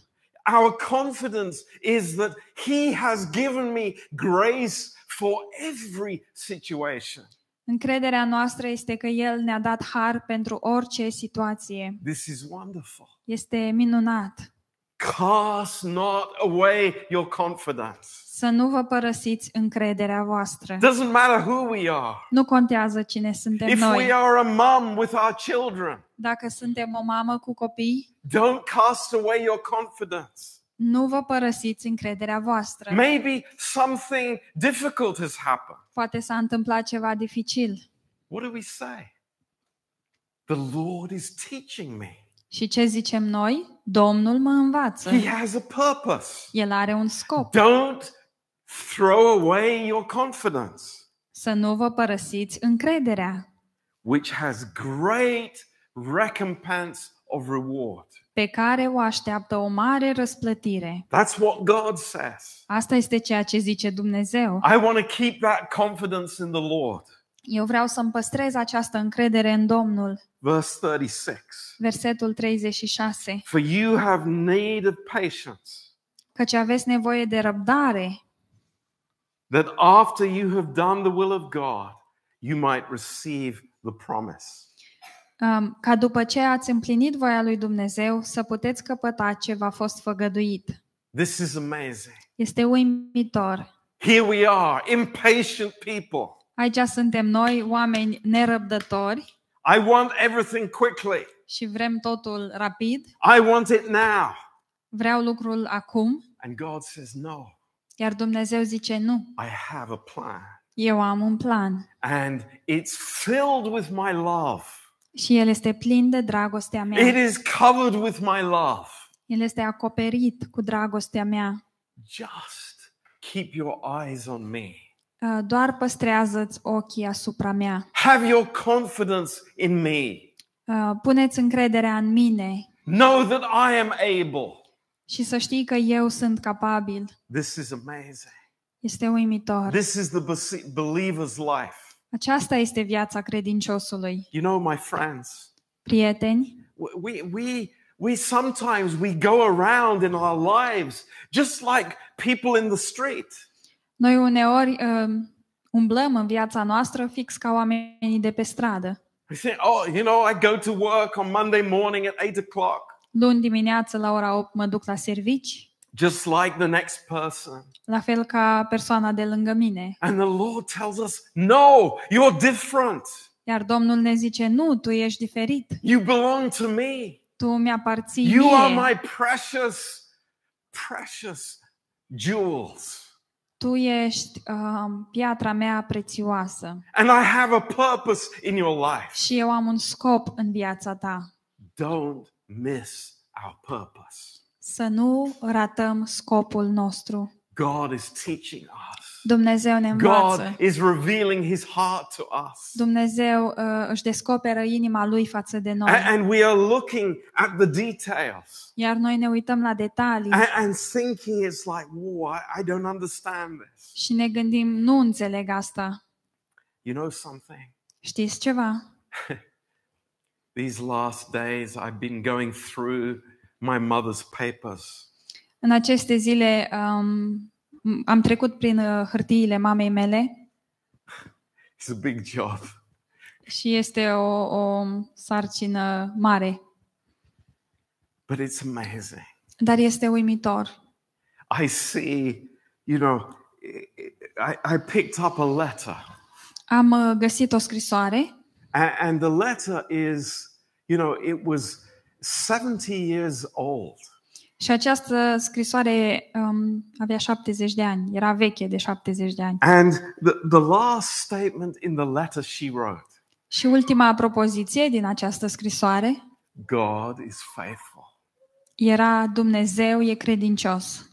Our confidence is that He has given me grace for every situation. Încrederea noastră este că El ne-a dat har pentru orice situație. This is wonderful. Este minunat. Cast not away your confidence. Să nu vă părăsiți încrederea voastră. Doesn't matter who we are. Nu contează cine suntem If we noi. are a mum with our children, Dacă suntem o mamă cu copii, don't cast away your confidence. nu vă părăsiți încrederea voastră. Maybe something difficult has happened. Poate s-a întâmplat ceva dificil. What do we say? The Lord is teaching me. Și ce zicem noi? Domnul mă învață. He has a purpose. El are un scop. Don't throw away your confidence, Să nu vă părăsiți încrederea, which has great recompense of reward. pe care o așteaptă o mare răsplătire. That's what God says. Asta este ceea ce zice Dumnezeu. I want to keep that confidence in the Lord. Eu vreau să-mi păstrez această încredere în Domnul. Verse 36 Versetul 36. For you have need of patience, Căci aveți nevoie de răbdare, that after you have done the will of God, you might receive the promise. um, ca după ce ați împlinit voia lui Dumnezeu să puteți căpăta ce v-a fost făgăduit. This is amazing. Este uimitor. Here we are, impatient people. Aici suntem noi, oameni nerăbdători I want everything quickly. și vrem totul rapid. I want it now. Vreau lucrul acum, And God says, No, iar Dumnezeu zice nu. I have a plan. Eu am un plan And it's filled with my love. și el este plin de dragostea It mea. is covered with my love. El este acoperit cu dragostea mea. Just keep your eyes on me. Uh, Doar păstrează-ți ochii asupra mea. Have your confidence in me. Uh, Puneți încrederea în mine Know that I am able. Și să știi că eu sunt capabil. This is amazing. Este uimitor. This is the bes- believer's life. Aceasta este viața credinciosului. You know, my friends, Prieteni, we, we, we sometimes we go around in our lives just like people in the street. noi uneori uh, umblăm în viața noastră fix ca oamenii de pe stradă. We think, oh, you know, I go to work on Monday morning at eight o'clock, Luni dimineață la ora 8 mă duc la servici, just like the next person. la fel ca persoana de lângă mine. And the Lord tells us, no, you're different. Iar Domnul ne zice, nu, tu ești diferit, You belong to me. tu mi-aparții You are mie, my precious, precious jewels. tu ești uh, piatra mea prețioasă And I have a purpose in your life. și eu am un scop în viața ta. Don't miss our purpose. Să nu ratăm scopul nostru. God is teaching us. Dumnezeu ne învață. God is revealing his heart to us. Dumnezeu uh, își descoperă inima lui față de noi. A- And we are looking at the details Iar noi ne uităm la detalii and, and thinking it's like, whoa, I, I don't understand this. și ne gândim, nu înțeleg asta. You know something? Știți ceva? These last days, I've been going through my mother's papers. În aceste zile um, am trecut prin uh, hârtiile mamei mele It's a big job. și este o, o sarcină mare, But it's amazing. dar este uimitor. I see, you know, i- i- I, I picked up a letter, Am uh, găsit o scrisoare and, and the letter is, you know, it was 70 years old. și această scrisoare um, avea 70 de ani, era veche de 70 de ani. And the, the last statement in the letter she wrote Și ultima propoziție din această scrisoare God is faithful. era Dumnezeu e credincios.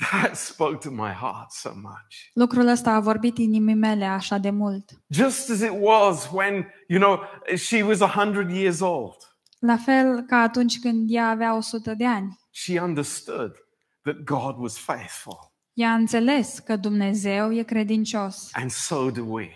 That spoke to my heart so much. Lucrul ăsta a vorbit inimii mele așa de mult. Just as it was when, you know, she was 100 years old. La fel ca atunci când ea avea 100 de ani. She understood that God was faithful. Ea a înțeles că Dumnezeu e credincios. And so do we.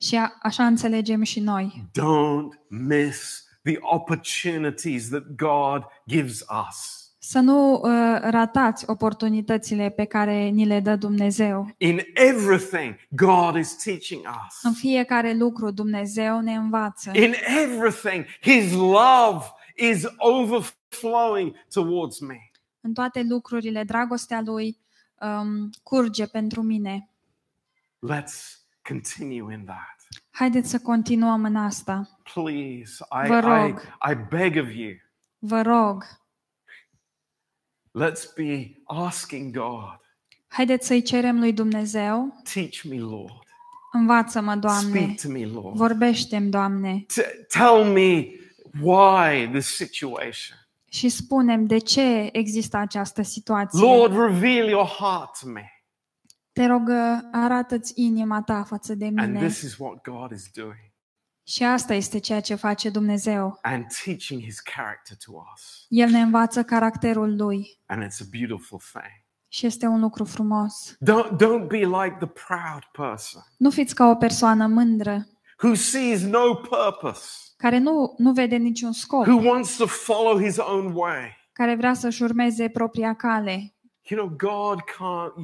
Și a, așa înțelegem și noi. Don't miss the opportunities that God gives us. Să nu uh, ratați oportunitățile pe care ni le dă Dumnezeu. In everything, God is teaching us. În fiecare lucru Dumnezeu ne învață. In everything, His love is overflowing towards me. În toate lucrurile, dragostea Lui um, curge pentru mine. Let's continue in that. Haideți să continuăm în asta. Please, I, Vă I, rog. I beg of you, Vă rog, let's be asking God, haideți să-i cerem lui Dumnezeu. teach me, Lord. Învață-mă, Doamne. Speak to me, Lord. Vorbește-mi, Doamne. T- tell me why this situation. Și spunem de ce există această situație. Lord, reveal your heart to me. Te rog, arată-ți inima ta față de And mine. this is what God is doing Și asta este ceea ce face Dumnezeu. and teaching his character to us. El ne învață caracterul Lui And it's a beautiful thing. și este un lucru frumos. Don't, don't be like the proud person Nu fiți ca o persoană mândră who sees no purpose, care nu, nu vede niciun scop, who wants to follow his own way. care vrea să-și urmeze propria cale. You know, God can't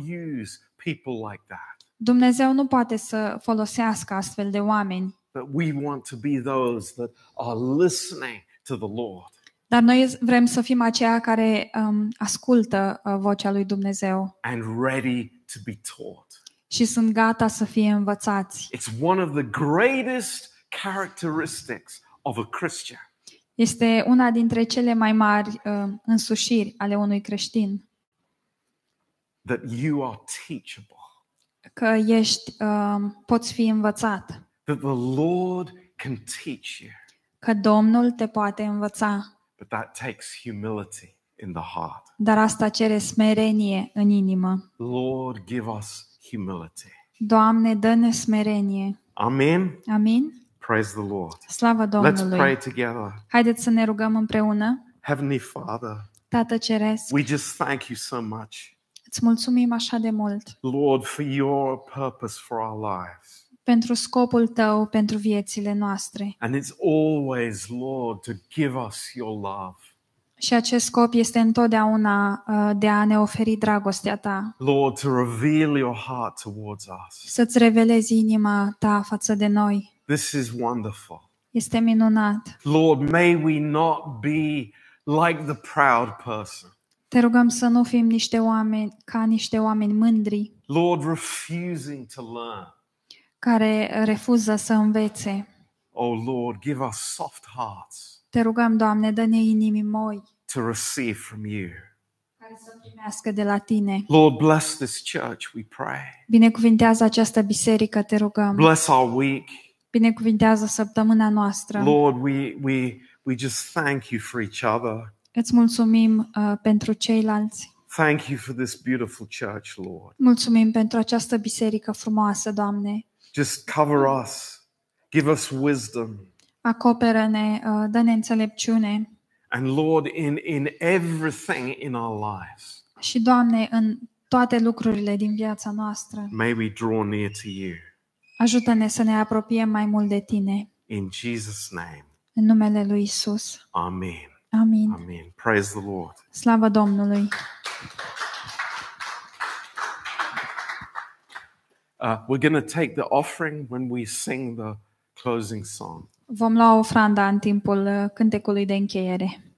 use people like that. Dumnezeu nu poate să folosească astfel de oameni, But we want to be those that are listening to the Lord. dar noi vrem să fim aceia care um, ascultă uh, vocea lui Dumnezeu and ready to be taught. și sunt gata să fie învățați. It's one of the greatest characteristics of a Christian. Este una dintre cele mai mari uh, însușiri ale unui creștin, that you are teachable, că ești, uh, poți fi învățat, that the Lord can teach you. că Domnul te poate învăța, But that takes humility in the heart. dar asta cere smerenie în inimă. Lord, give us humility. Doamne, dă-ne smerenie. Amen. Amin? Praise the Lord. Slavă Let's pray Domnului! together. Haideți să ne rugăm împreună. Heavenly Father, Tată Ceresc, we just thank you so much, îți mulțumim așa de mult Lord, for your purpose for our lives. Pentru scopul Tău, pentru viețile noastre. And it's always, Lord, to give us your love. Și acest scop este întotdeauna uh, de a ne oferi dragostea Ta, Lord, to reveal your heart towards us. să-ți revelezi inima Ta față de noi. This is wonderful. Este minunat. Lord, may we not be like the proud person. Te rugăm să nu fim niște oameni ca niște oameni mândri Lord, refusing to learn. Care refuză să învețe. Oh, Lord, give us soft hearts Te rugăm, Doamne, dă-ne inimi moi to receive from you. care să primească de la Tine. Lord, bless this church, we pray. Binecuvintează această biserică, te rugăm. Bless our week. Binecuvintează săptămâna noastră. Lord, we, we, we just thank you for each other. Îți mulțumim uh, pentru ceilalți. Thank you for this beautiful church, Lord. Mulțumim pentru această biserică frumoasă, Doamne. Just cover us, give us wisdom. Acoperă-ne, uh, dă-ne înțelepciune. And Lord, in, in everything in our lives, Și, Doamne, în toate lucrurile din viața noastră, may we draw near to you. ajută-ne să ne apropiem mai mult de Tine. In Jesus' name, În numele Lui Isus. Amen. Amin. Amen. Praise the Lord. Slavă Domnului! Uh, we're going to take the offering when we sing the closing song. Vom lua ofranda în timpul uh, cântecului de încheiere.